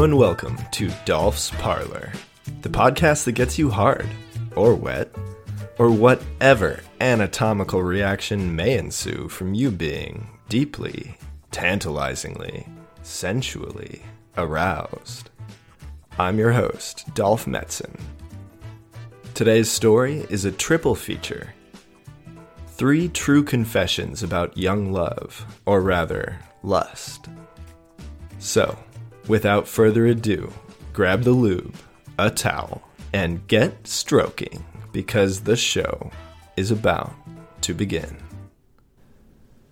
And welcome to Dolph's Parlor, the podcast that gets you hard, or wet, or whatever anatomical reaction may ensue from you being deeply, tantalizingly, sensually aroused. I'm your host, Dolph Metzen. Today's story is a triple feature three true confessions about young love, or rather, lust. So, without further ado, grab the lube, a towel, and get stroking because the show is about to begin.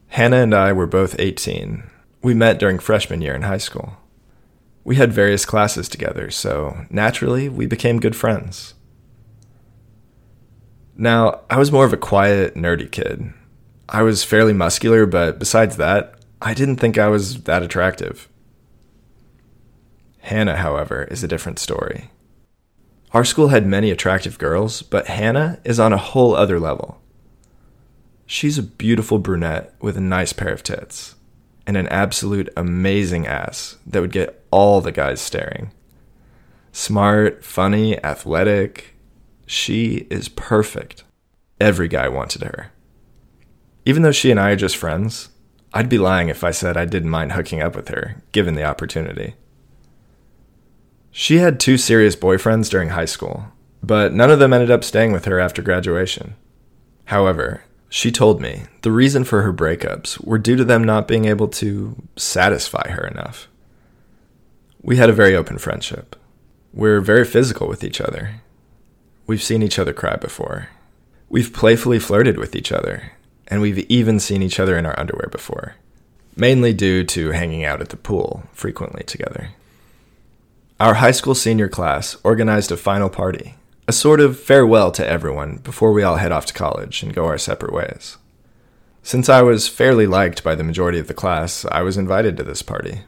Hannah and I were both 18. We met during freshman year in high school. We had various classes together, so naturally we became good friends. Now, I was more of a quiet, nerdy kid. I was fairly muscular, but besides that, I didn't think I was that attractive. Hannah, however, is a different story. Our school had many attractive girls, but Hannah is on a whole other level. She's a beautiful brunette with a nice pair of tits and an absolute amazing ass that would get all the guys staring. Smart, funny, athletic, she is perfect. Every guy wanted her. Even though she and I are just friends, I'd be lying if I said I didn't mind hooking up with her, given the opportunity. She had two serious boyfriends during high school, but none of them ended up staying with her after graduation. However, she told me the reason for her breakups were due to them not being able to satisfy her enough. We had a very open friendship. We're very physical with each other, We've seen each other cry before. We've playfully flirted with each other, and we've even seen each other in our underwear before, mainly due to hanging out at the pool frequently together. Our high school senior class organized a final party, a sort of farewell to everyone before we all head off to college and go our separate ways. Since I was fairly liked by the majority of the class, I was invited to this party.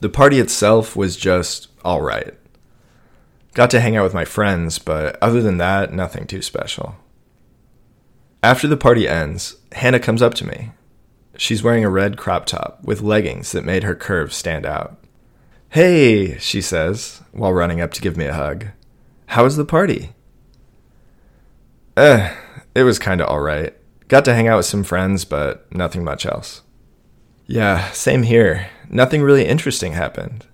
The party itself was just alright. Got to hang out with my friends, but other than that, nothing too special. After the party ends, Hannah comes up to me. She's wearing a red crop top with leggings that made her curves stand out. Hey, she says, while running up to give me a hug. How was the party? Eh, it was kinda alright. Got to hang out with some friends, but nothing much else. Yeah, same here. Nothing really interesting happened.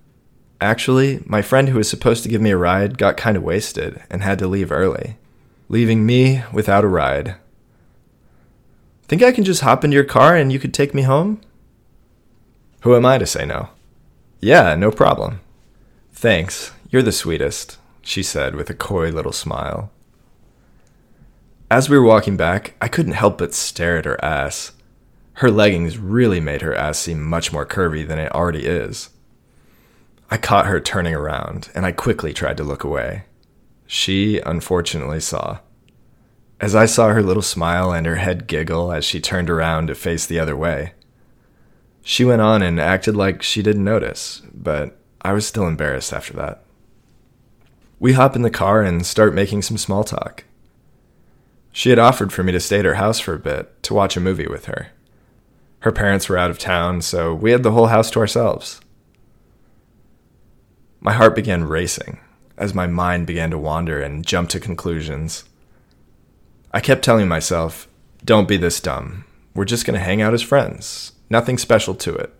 Actually, my friend who was supposed to give me a ride got kind of wasted and had to leave early, leaving me without a ride. Think I can just hop into your car and you could take me home? Who am I to say no? Yeah, no problem. Thanks, you're the sweetest, she said with a coy little smile. As we were walking back, I couldn't help but stare at her ass. Her leggings really made her ass seem much more curvy than it already is. I caught her turning around, and I quickly tried to look away. She, unfortunately, saw. As I saw her little smile and her head giggle as she turned around to face the other way, she went on and acted like she didn't notice, but I was still embarrassed after that. We hop in the car and start making some small talk. She had offered for me to stay at her house for a bit to watch a movie with her. Her parents were out of town, so we had the whole house to ourselves. My heart began racing as my mind began to wander and jump to conclusions. I kept telling myself, don't be this dumb. We're just going to hang out as friends. Nothing special to it.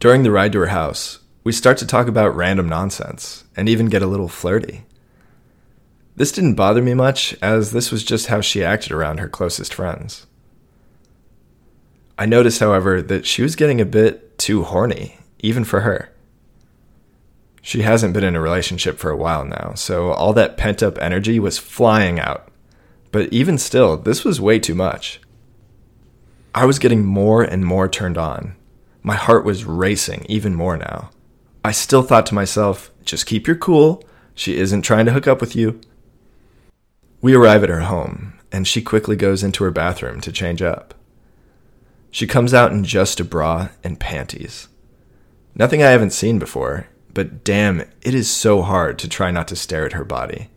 During the ride to her house, we start to talk about random nonsense and even get a little flirty. This didn't bother me much, as this was just how she acted around her closest friends. I noticed, however, that she was getting a bit too horny, even for her. She hasn't been in a relationship for a while now, so all that pent up energy was flying out. But even still, this was way too much. I was getting more and more turned on. My heart was racing even more now. I still thought to myself, just keep your cool. She isn't trying to hook up with you. We arrive at her home, and she quickly goes into her bathroom to change up. She comes out in just a bra and panties. Nothing I haven't seen before, but damn, it is so hard to try not to stare at her body.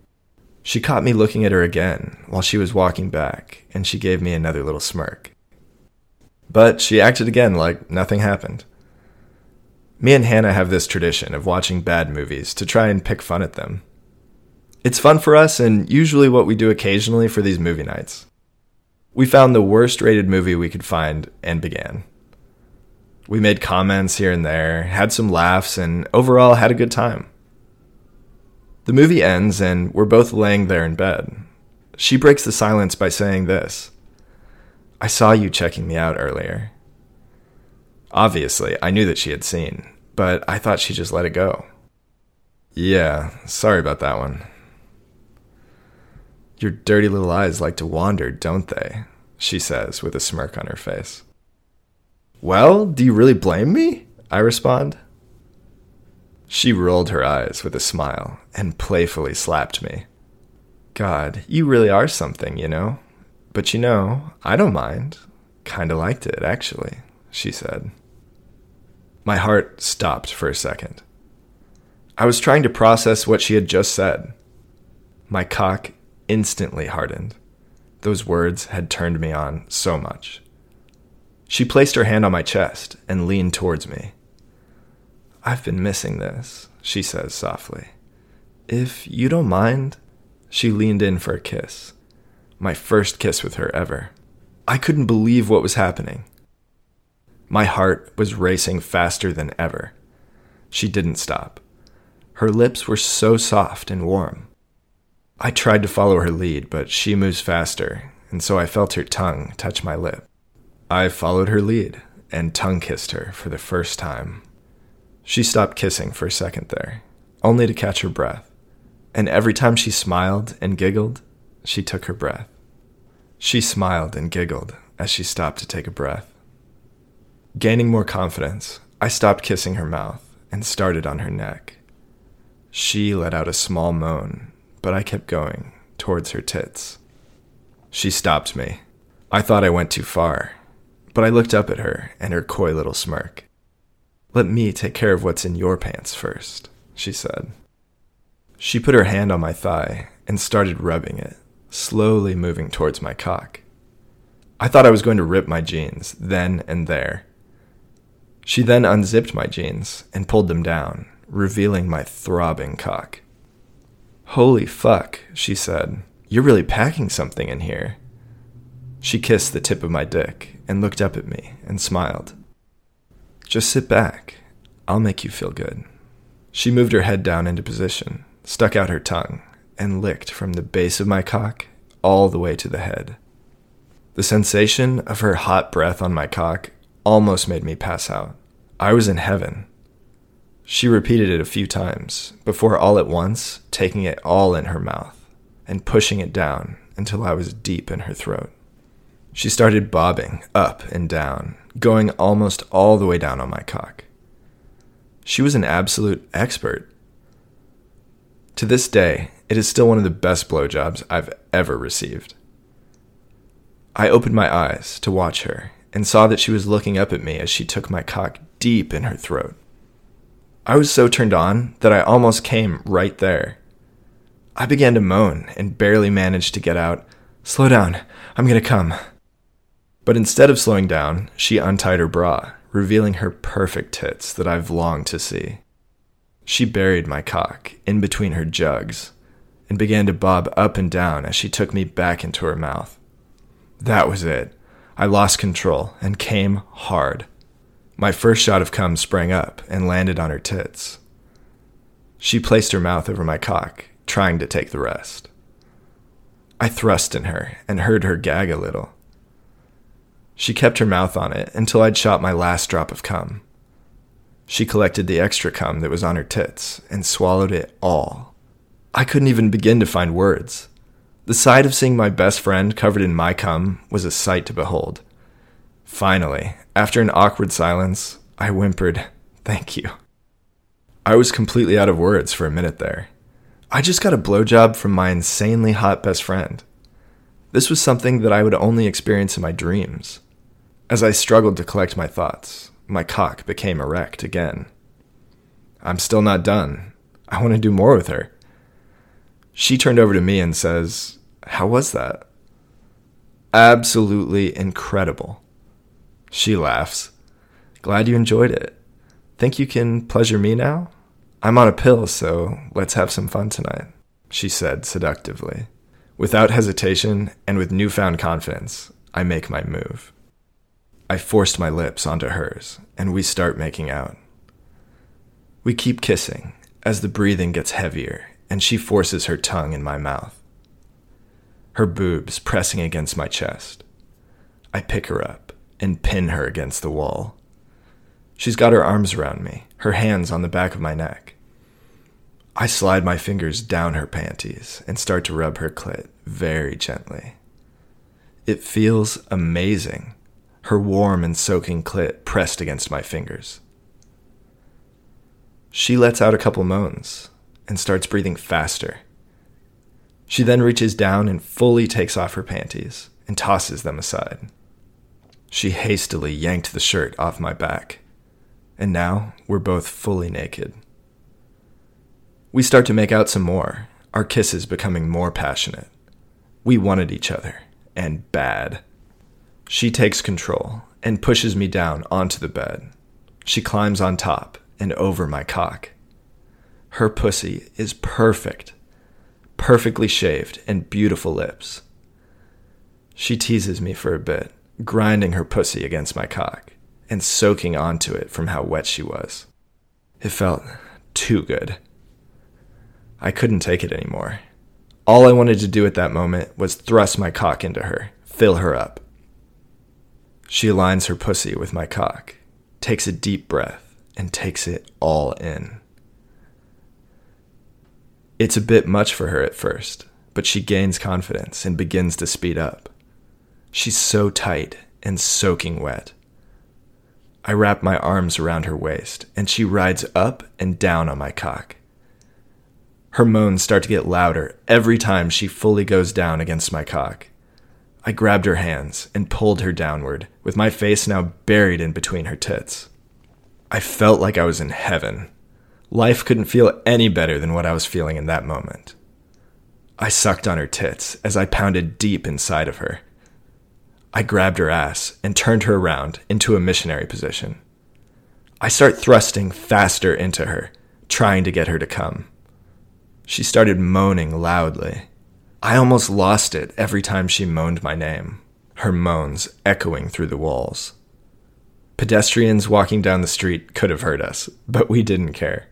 She caught me looking at her again while she was walking back, and she gave me another little smirk. But she acted again like nothing happened. Me and Hannah have this tradition of watching bad movies to try and pick fun at them. It's fun for us and usually what we do occasionally for these movie nights. We found the worst rated movie we could find and began. We made comments here and there, had some laughs, and overall had a good time. The movie ends, and we're both laying there in bed. She breaks the silence by saying this I saw you checking me out earlier. Obviously, I knew that she had seen, but I thought she just let it go. Yeah, sorry about that one. Your dirty little eyes like to wander, don't they? She says with a smirk on her face. Well, do you really blame me? I respond. She rolled her eyes with a smile and playfully slapped me. God, you really are something, you know? But you know, I don't mind. Kinda liked it, actually, she said. My heart stopped for a second. I was trying to process what she had just said. My cock instantly hardened. Those words had turned me on so much. She placed her hand on my chest and leaned towards me. I've been missing this, she says softly. If you don't mind, she leaned in for a kiss. My first kiss with her ever. I couldn't believe what was happening. My heart was racing faster than ever. She didn't stop. Her lips were so soft and warm. I tried to follow her lead, but she moves faster, and so I felt her tongue touch my lip. I followed her lead and tongue kissed her for the first time. She stopped kissing for a second there, only to catch her breath. And every time she smiled and giggled, she took her breath. She smiled and giggled as she stopped to take a breath. Gaining more confidence, I stopped kissing her mouth and started on her neck. She let out a small moan, but I kept going towards her tits. She stopped me. I thought I went too far, but I looked up at her and her coy little smirk. Let me take care of what's in your pants first, she said. She put her hand on my thigh and started rubbing it, slowly moving towards my cock. I thought I was going to rip my jeans then and there. She then unzipped my jeans and pulled them down, revealing my throbbing cock. Holy fuck, she said. You're really packing something in here. She kissed the tip of my dick and looked up at me and smiled. Just sit back. I'll make you feel good. She moved her head down into position, stuck out her tongue, and licked from the base of my cock all the way to the head. The sensation of her hot breath on my cock almost made me pass out. I was in heaven. She repeated it a few times, before all at once taking it all in her mouth and pushing it down until I was deep in her throat. She started bobbing up and down, going almost all the way down on my cock. She was an absolute expert. To this day, it is still one of the best blowjobs I've ever received. I opened my eyes to watch her and saw that she was looking up at me as she took my cock deep in her throat. I was so turned on that I almost came right there. I began to moan and barely managed to get out, Slow down, I'm gonna come. But instead of slowing down, she untied her bra, revealing her perfect tits that I've longed to see. She buried my cock in between her jugs and began to bob up and down as she took me back into her mouth. That was it. I lost control and came hard. My first shot of cum sprang up and landed on her tits. She placed her mouth over my cock, trying to take the rest. I thrust in her and heard her gag a little. She kept her mouth on it until I'd shot my last drop of cum. She collected the extra cum that was on her tits and swallowed it all. I couldn't even begin to find words. The sight of seeing my best friend covered in my cum was a sight to behold. Finally, after an awkward silence, I whimpered, Thank you. I was completely out of words for a minute there. I just got a blowjob from my insanely hot best friend. This was something that I would only experience in my dreams. As I struggled to collect my thoughts, my cock became erect again. I'm still not done. I want to do more with her. She turned over to me and says, How was that? Absolutely incredible. She laughs. Glad you enjoyed it. Think you can pleasure me now? I'm on a pill, so let's have some fun tonight, she said seductively. Without hesitation and with newfound confidence, I make my move. I forced my lips onto hers, and we start making out. We keep kissing as the breathing gets heavier and she forces her tongue in my mouth. Her boobs pressing against my chest. I pick her up and pin her against the wall. She's got her arms around me, her hands on the back of my neck. I slide my fingers down her panties and start to rub her clit very gently. It feels amazing, her warm and soaking clit pressed against my fingers. She lets out a couple moans and starts breathing faster. She then reaches down and fully takes off her panties and tosses them aside. She hastily yanked the shirt off my back, and now we're both fully naked. We start to make out some more, our kisses becoming more passionate. We wanted each other, and bad. She takes control and pushes me down onto the bed. She climbs on top and over my cock. Her pussy is perfect, perfectly shaved and beautiful lips. She teases me for a bit, grinding her pussy against my cock and soaking onto it from how wet she was. It felt too good. I couldn't take it anymore. All I wanted to do at that moment was thrust my cock into her, fill her up. She aligns her pussy with my cock, takes a deep breath, and takes it all in. It's a bit much for her at first, but she gains confidence and begins to speed up. She's so tight and soaking wet. I wrap my arms around her waist, and she rides up and down on my cock. Her moans start to get louder every time she fully goes down against my cock. I grabbed her hands and pulled her downward, with my face now buried in between her tits. I felt like I was in heaven. Life couldn't feel any better than what I was feeling in that moment. I sucked on her tits as I pounded deep inside of her. I grabbed her ass and turned her around into a missionary position. I start thrusting faster into her, trying to get her to come. She started moaning loudly. I almost lost it every time she moaned my name, her moans echoing through the walls. Pedestrians walking down the street could have heard us, but we didn't care.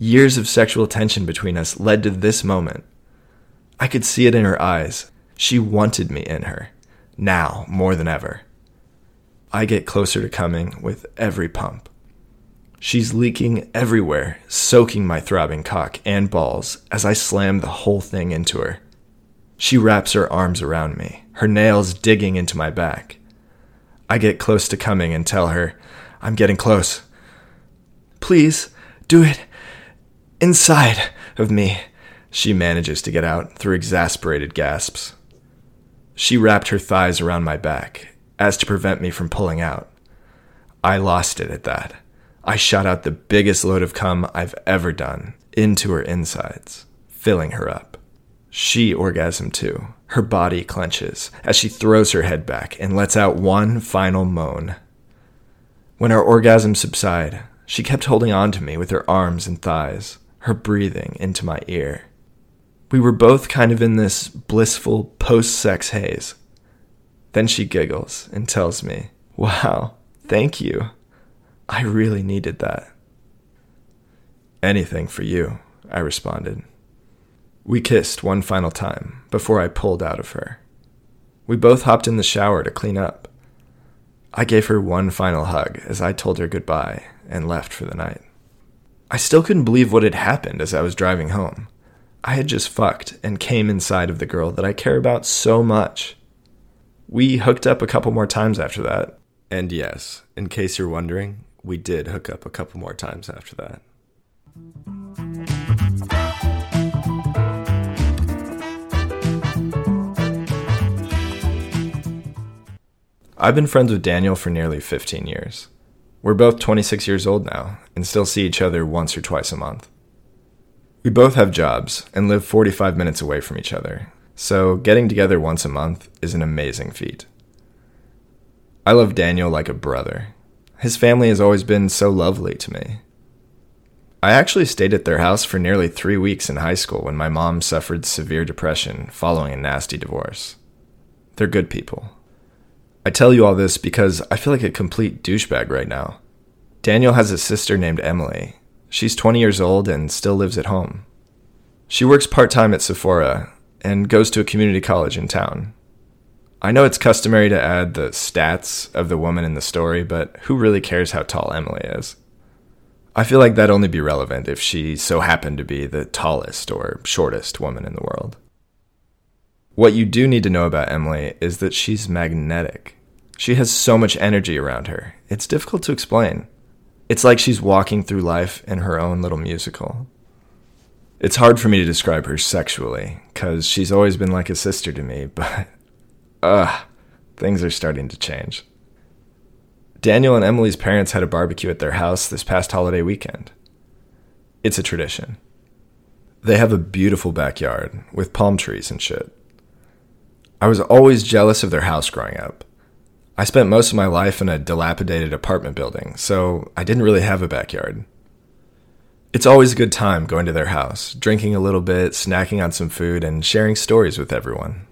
Years of sexual tension between us led to this moment. I could see it in her eyes. She wanted me in her, now more than ever. I get closer to coming with every pump. She's leaking everywhere, soaking my throbbing cock and balls as I slam the whole thing into her. She wraps her arms around me, her nails digging into my back. I get close to coming and tell her, I'm getting close. Please, do it inside of me, she manages to get out through exasperated gasps. She wrapped her thighs around my back, as to prevent me from pulling out. I lost it at that. I shot out the biggest load of cum I've ever done into her insides, filling her up. She orgasmed too. Her body clenches as she throws her head back and lets out one final moan. When our orgasms subside, she kept holding on to me with her arms and thighs, her breathing into my ear. We were both kind of in this blissful post sex haze. Then she giggles and tells me, Wow, thank you. I really needed that. Anything for you, I responded. We kissed one final time before I pulled out of her. We both hopped in the shower to clean up. I gave her one final hug as I told her goodbye and left for the night. I still couldn't believe what had happened as I was driving home. I had just fucked and came inside of the girl that I care about so much. We hooked up a couple more times after that. And yes, in case you're wondering, we did hook up a couple more times after that. I've been friends with Daniel for nearly 15 years. We're both 26 years old now and still see each other once or twice a month. We both have jobs and live 45 minutes away from each other, so getting together once a month is an amazing feat. I love Daniel like a brother. His family has always been so lovely to me. I actually stayed at their house for nearly three weeks in high school when my mom suffered severe depression following a nasty divorce. They're good people. I tell you all this because I feel like a complete douchebag right now. Daniel has a sister named Emily. She's 20 years old and still lives at home. She works part time at Sephora and goes to a community college in town. I know it's customary to add the stats of the woman in the story, but who really cares how tall Emily is? I feel like that'd only be relevant if she so happened to be the tallest or shortest woman in the world. What you do need to know about Emily is that she's magnetic. She has so much energy around her. It's difficult to explain. It's like she's walking through life in her own little musical. It's hard for me to describe her sexually, because she's always been like a sister to me, but, ugh, things are starting to change. Daniel and Emily's parents had a barbecue at their house this past holiday weekend. It's a tradition. They have a beautiful backyard with palm trees and shit. I was always jealous of their house growing up. I spent most of my life in a dilapidated apartment building, so I didn't really have a backyard. It's always a good time going to their house, drinking a little bit, snacking on some food, and sharing stories with everyone.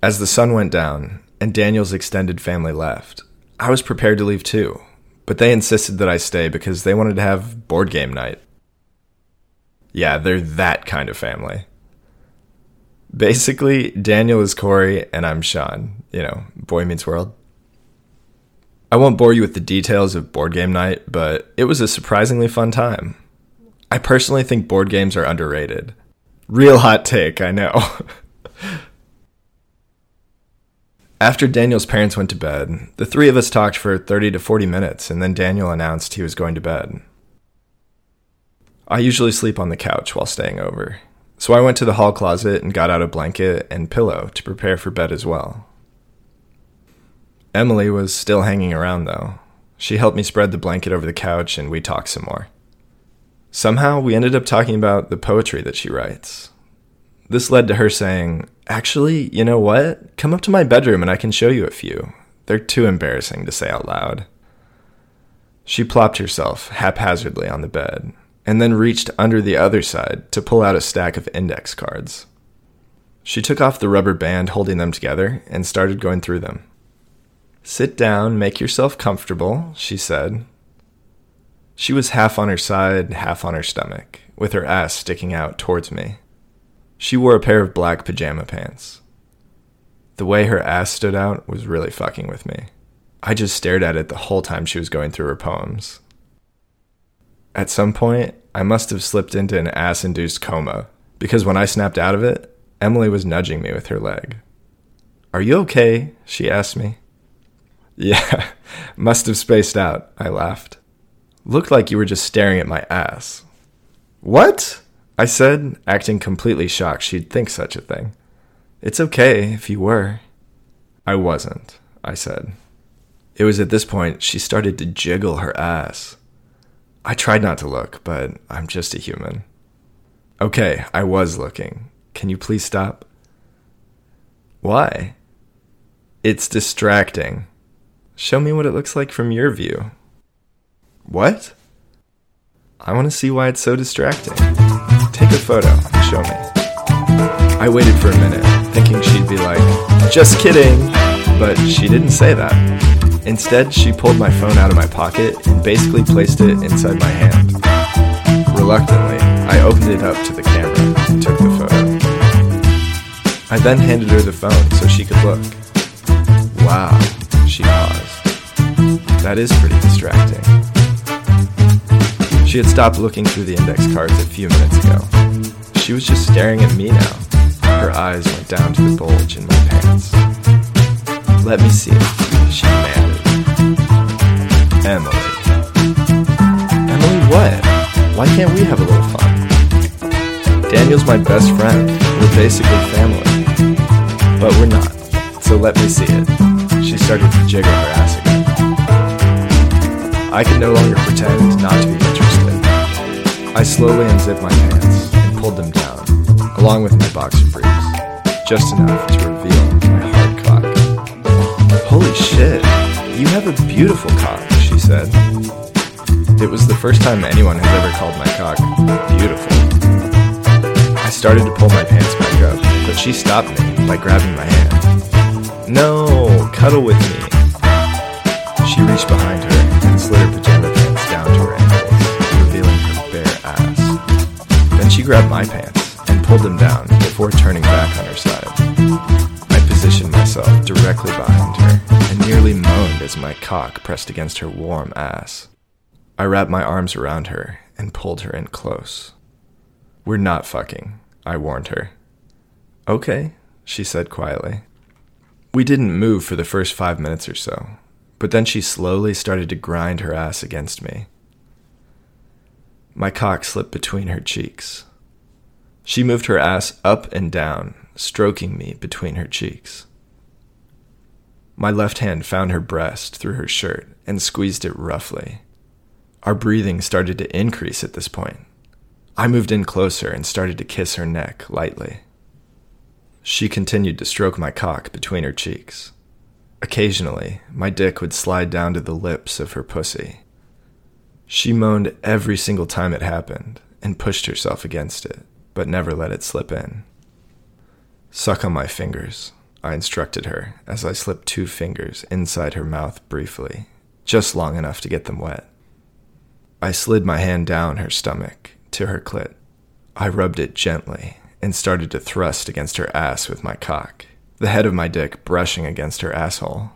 As the sun went down and Daniel's extended family left, I was prepared to leave too, but they insisted that I stay because they wanted to have board game night. Yeah, they're that kind of family. Basically, Daniel is Cory and I'm Shawn. You know, Boy Meets World. I won't bore you with the details of board game night, but it was a surprisingly fun time. I personally think board games are underrated. Real hot take, I know. After Daniel's parents went to bed, the three of us talked for 30 to 40 minutes, and then Daniel announced he was going to bed. I usually sleep on the couch while staying over, so I went to the hall closet and got out a blanket and pillow to prepare for bed as well. Emily was still hanging around, though. She helped me spread the blanket over the couch, and we talked some more. Somehow, we ended up talking about the poetry that she writes. This led to her saying, Actually, you know what? Come up to my bedroom and I can show you a few. They're too embarrassing to say out loud. She plopped herself haphazardly on the bed and then reached under the other side to pull out a stack of index cards. She took off the rubber band holding them together and started going through them. Sit down, make yourself comfortable, she said. She was half on her side, half on her stomach, with her ass sticking out towards me. She wore a pair of black pajama pants. The way her ass stood out was really fucking with me. I just stared at it the whole time she was going through her poems. At some point, I must have slipped into an ass induced coma because when I snapped out of it, Emily was nudging me with her leg. Are you okay? she asked me. Yeah, must have spaced out, I laughed. Looked like you were just staring at my ass. What? I said, acting completely shocked she'd think such a thing. It's okay if you were. I wasn't, I said. It was at this point she started to jiggle her ass. I tried not to look, but I'm just a human. Okay, I was looking. Can you please stop? Why? It's distracting. Show me what it looks like from your view. What? I want to see why it's so distracting. Take a photo and show me. I waited for a minute, thinking she'd be like, just kidding, but she didn't say that. Instead, she pulled my phone out of my pocket and basically placed it inside my hand. Reluctantly, I opened it up to the camera and took the photo. I then handed her the phone so she could look. Wow, she paused. That is pretty distracting. She had stopped looking through the index cards a few minutes ago. She was just staring at me now. Her eyes went down to the bulge in my pants. Let me see it, she demanded. Emily. Emily, what? Why can't we have a little fun? Daniel's my best friend. We're basically family. But we're not. So let me see it. She started to jiggle her ass again. I could no longer pretend not to be interested. I slowly unzipped my pants and pulled them down, along with my boxer briefs, just enough to reveal my hard cock. Holy shit, you have a beautiful cock, she said. It was the first time anyone has ever called my cock beautiful. I started to pull my pants back up, but she stopped me by grabbing my hand. No, cuddle with me. She reached behind her slid her pajama pants down to her ankles, revealing her bare ass. Then she grabbed my pants and pulled them down before turning back on her side. I positioned myself directly behind her and nearly moaned as my cock pressed against her warm ass. I wrapped my arms around her and pulled her in close. We're not fucking, I warned her. Okay, she said quietly. We didn't move for the first five minutes or so, but then she slowly started to grind her ass against me. My cock slipped between her cheeks. She moved her ass up and down, stroking me between her cheeks. My left hand found her breast through her shirt and squeezed it roughly. Our breathing started to increase at this point. I moved in closer and started to kiss her neck lightly. She continued to stroke my cock between her cheeks. Occasionally, my dick would slide down to the lips of her pussy. She moaned every single time it happened and pushed herself against it, but never let it slip in. Suck on my fingers, I instructed her as I slipped two fingers inside her mouth briefly, just long enough to get them wet. I slid my hand down her stomach to her clit. I rubbed it gently and started to thrust against her ass with my cock, the head of my dick brushing against her asshole.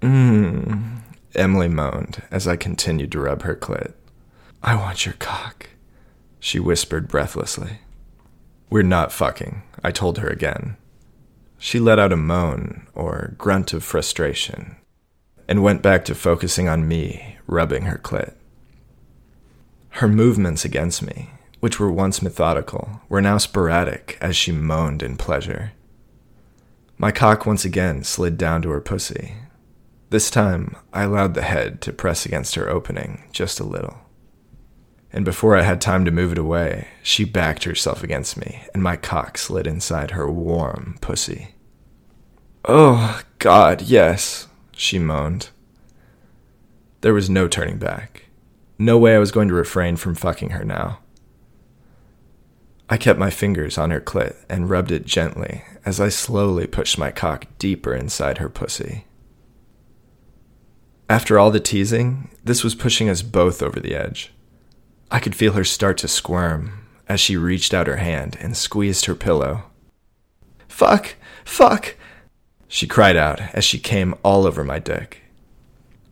Mmm, Emily moaned as I continued to rub her clit. I want your cock, she whispered breathlessly. We're not fucking, I told her again. She let out a moan or grunt of frustration and went back to focusing on me rubbing her clit. Her movements against me, which were once methodical, were now sporadic as she moaned in pleasure. My cock once again slid down to her pussy. This time, I allowed the head to press against her opening just a little and before I had time to move it away, she backed herself against me, and my cock slid inside her warm pussy. Oh, God, yes, she moaned. There was no turning back. No way I was going to refrain from fucking her now. I kept my fingers on her clit and rubbed it gently as I slowly pushed my cock deeper inside her pussy. After all the teasing, this was pushing us both over the edge. I could feel her start to squirm as she reached out her hand and squeezed her pillow. Fuck! Fuck! She cried out as she came all over my dick.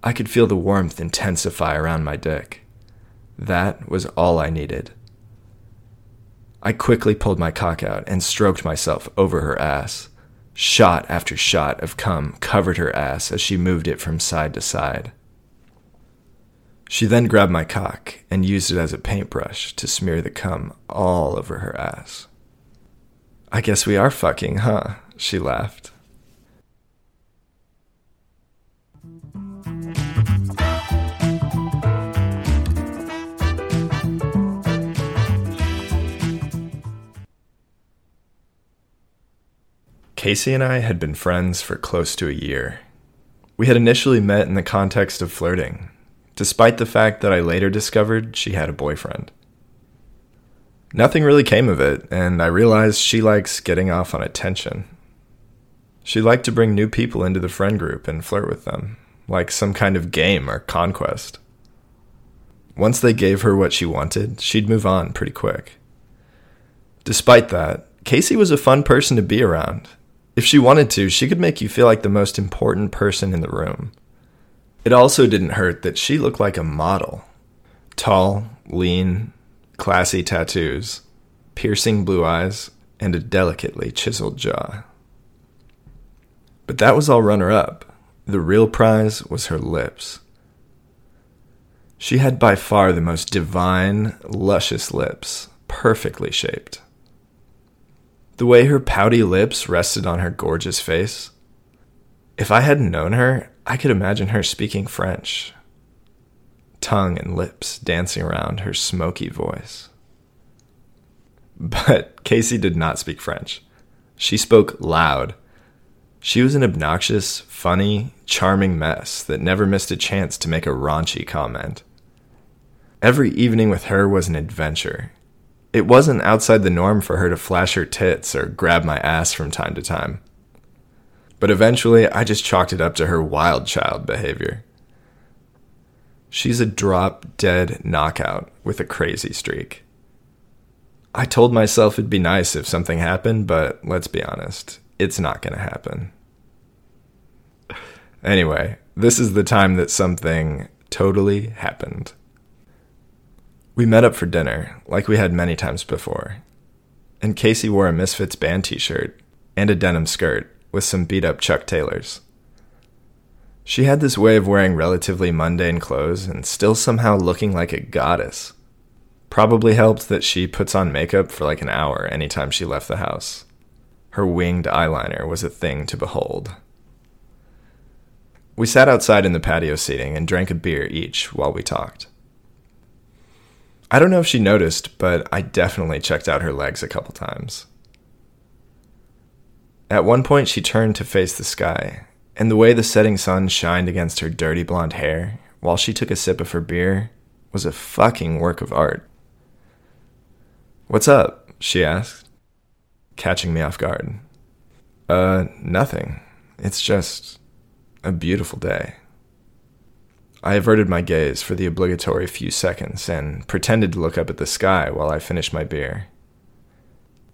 I could feel the warmth intensify around my dick. That was all I needed. I quickly pulled my cock out and stroked myself over her ass. Shot after shot of cum covered her ass as she moved it from side to side. She then grabbed my cock and used it as a paintbrush to smear the cum all over her ass. I guess we are fucking, huh? She laughed. Casey and I had been friends for close to a year. We had initially met in the context of flirting, despite the fact that I later discovered she had a boyfriend. Nothing really came of it, and I realized she likes getting off on attention. She liked to bring new people into the friend group and flirt with them, like some kind of game or conquest. Once they gave her what she wanted, she'd move on pretty quick. Despite that, Casey was a fun person to be around. If she wanted to, she could make you feel like the most important person in the room. It also didn't hurt that she looked like a model tall, lean, classy tattoos, piercing blue eyes, and a delicately chiseled jaw. But that was all runner up. The real prize was her lips. She had by far the most divine, luscious lips, perfectly shaped. The way her pouty lips rested on her gorgeous face. If I hadn't known her, I could imagine her speaking French, tongue and lips dancing around her smoky voice. But Casey did not speak French. She spoke loud. She was an obnoxious, funny, charming mess that never missed a chance to make a raunchy comment. Every evening with her was an adventure. It wasn't outside the norm for her to flash her tits or grab my ass from time to time. But eventually, I just chalked it up to her wild child behavior. She's a drop dead knockout with a crazy streak. I told myself it'd be nice if something happened, but let's be honest, it's not going to happen. Anyway, this is the time that something totally happened. We met up for dinner, like we had many times before. And Casey wore a Misfits band t shirt and a denim skirt with some beat up Chuck Taylors. She had this way of wearing relatively mundane clothes and still somehow looking like a goddess. Probably helped that she puts on makeup for like an hour anytime she left the house. Her winged eyeliner was a thing to behold. We sat outside in the patio seating and drank a beer each while we talked. I don't know if she noticed, but I definitely checked out her legs a couple times. At one point, she turned to face the sky, and the way the setting sun shined against her dirty blonde hair while she took a sip of her beer was a fucking work of art. What's up? she asked, catching me off guard. Uh, nothing. It's just a beautiful day. I averted my gaze for the obligatory few seconds and pretended to look up at the sky while I finished my beer.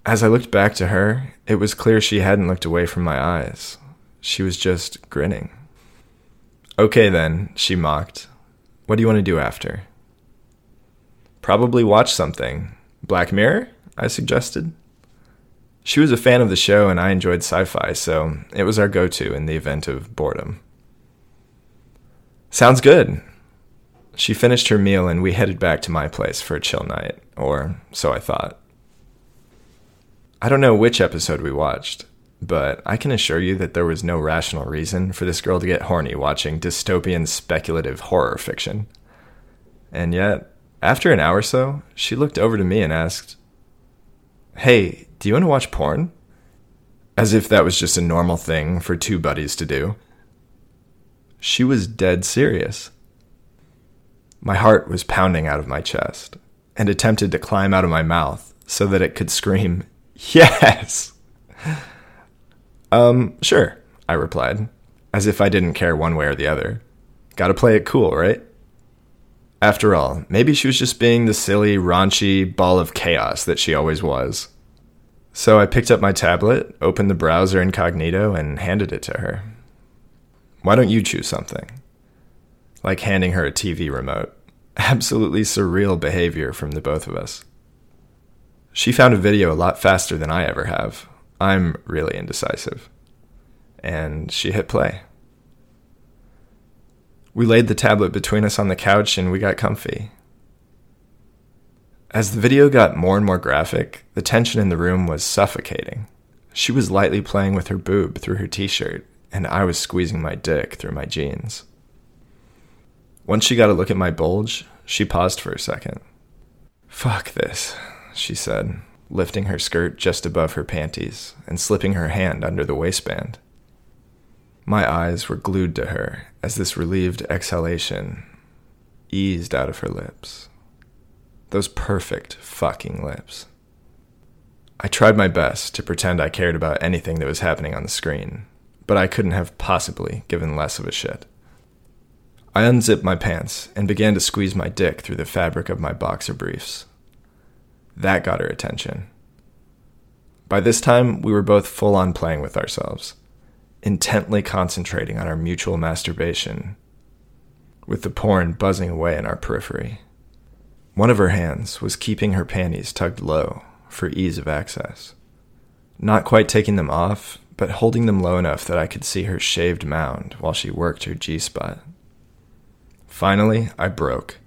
As I looked back to her, it was clear she hadn't looked away from my eyes. She was just grinning. Okay, then, she mocked. What do you want to do after? Probably watch something. Black Mirror? I suggested. She was a fan of the show and I enjoyed sci fi, so it was our go to in the event of boredom. Sounds good. She finished her meal and we headed back to my place for a chill night, or so I thought. I don't know which episode we watched, but I can assure you that there was no rational reason for this girl to get horny watching dystopian speculative horror fiction. And yet, after an hour or so, she looked over to me and asked, Hey, do you want to watch porn? As if that was just a normal thing for two buddies to do. She was dead serious. My heart was pounding out of my chest and attempted to climb out of my mouth so that it could scream, Yes! um, sure, I replied, as if I didn't care one way or the other. Gotta play it cool, right? After all, maybe she was just being the silly, raunchy ball of chaos that she always was. So I picked up my tablet, opened the browser incognito, and handed it to her. Why don't you choose something? Like handing her a TV remote. Absolutely surreal behavior from the both of us. She found a video a lot faster than I ever have. I'm really indecisive. And she hit play. We laid the tablet between us on the couch and we got comfy. As the video got more and more graphic, the tension in the room was suffocating. She was lightly playing with her boob through her t shirt, and I was squeezing my dick through my jeans. Once she got a look at my bulge, she paused for a second. Fuck this, she said, lifting her skirt just above her panties and slipping her hand under the waistband. My eyes were glued to her as this relieved exhalation eased out of her lips. Those perfect fucking lips. I tried my best to pretend I cared about anything that was happening on the screen, but I couldn't have possibly given less of a shit. I unzipped my pants and began to squeeze my dick through the fabric of my boxer briefs. That got her attention. By this time, we were both full on playing with ourselves intently concentrating on our mutual masturbation, with the porn buzzing away in our periphery. One of her hands was keeping her panties tugged low for ease of access, not quite taking them off, but holding them low enough that I could see her shaved mound while she worked her G spot. Finally, I broke.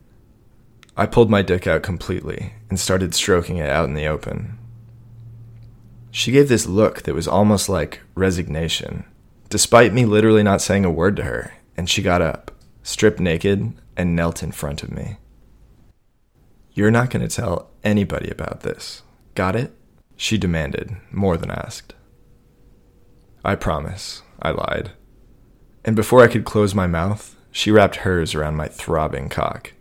I pulled my dick out completely and started stroking it out in the open. She gave this look that was almost like resignation, despite me literally not saying a word to her, and she got up, stripped naked, and knelt in front of me. You're not going to tell anybody about this. Got it? She demanded, more than asked. I promise, I lied. And before I could close my mouth, she wrapped hers around my throbbing cock.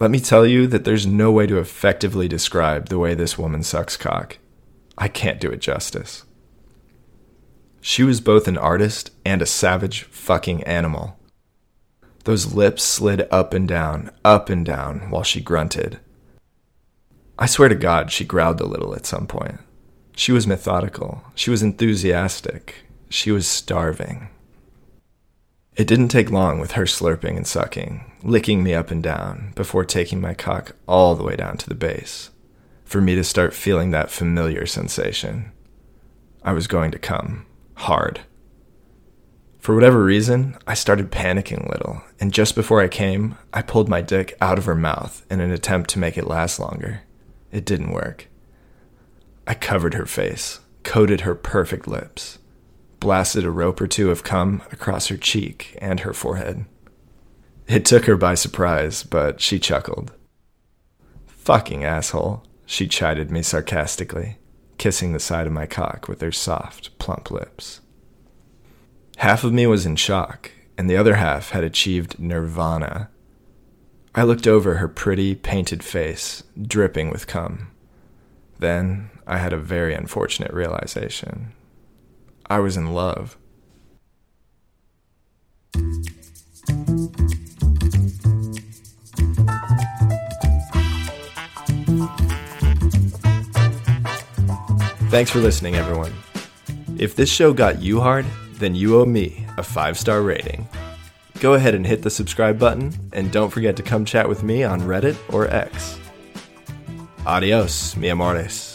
Let me tell you that there's no way to effectively describe the way this woman sucks cock. I can't do it justice. She was both an artist and a savage fucking animal. Those lips slid up and down, up and down, while she grunted. I swear to God, she growled a little at some point. She was methodical. She was enthusiastic. She was starving. It didn't take long with her slurping and sucking, licking me up and down, before taking my cock all the way down to the base, for me to start feeling that familiar sensation. I was going to come hard. For whatever reason, I started panicking a little, and just before I came, I pulled my dick out of her mouth in an attempt to make it last longer. It didn't work. I covered her face, coated her perfect lips, blasted a rope or two of cum across her cheek and her forehead. It took her by surprise, but she chuckled. Fucking asshole, she chided me sarcastically, kissing the side of my cock with her soft, plump lips. Half of me was in shock, and the other half had achieved nirvana. I looked over her pretty, painted face, dripping with cum. Then I had a very unfortunate realization. I was in love. Thanks for listening, everyone. If this show got you hard, then you owe me a five star rating. Go ahead and hit the subscribe button, and don't forget to come chat with me on Reddit or X. Adios, mi amores.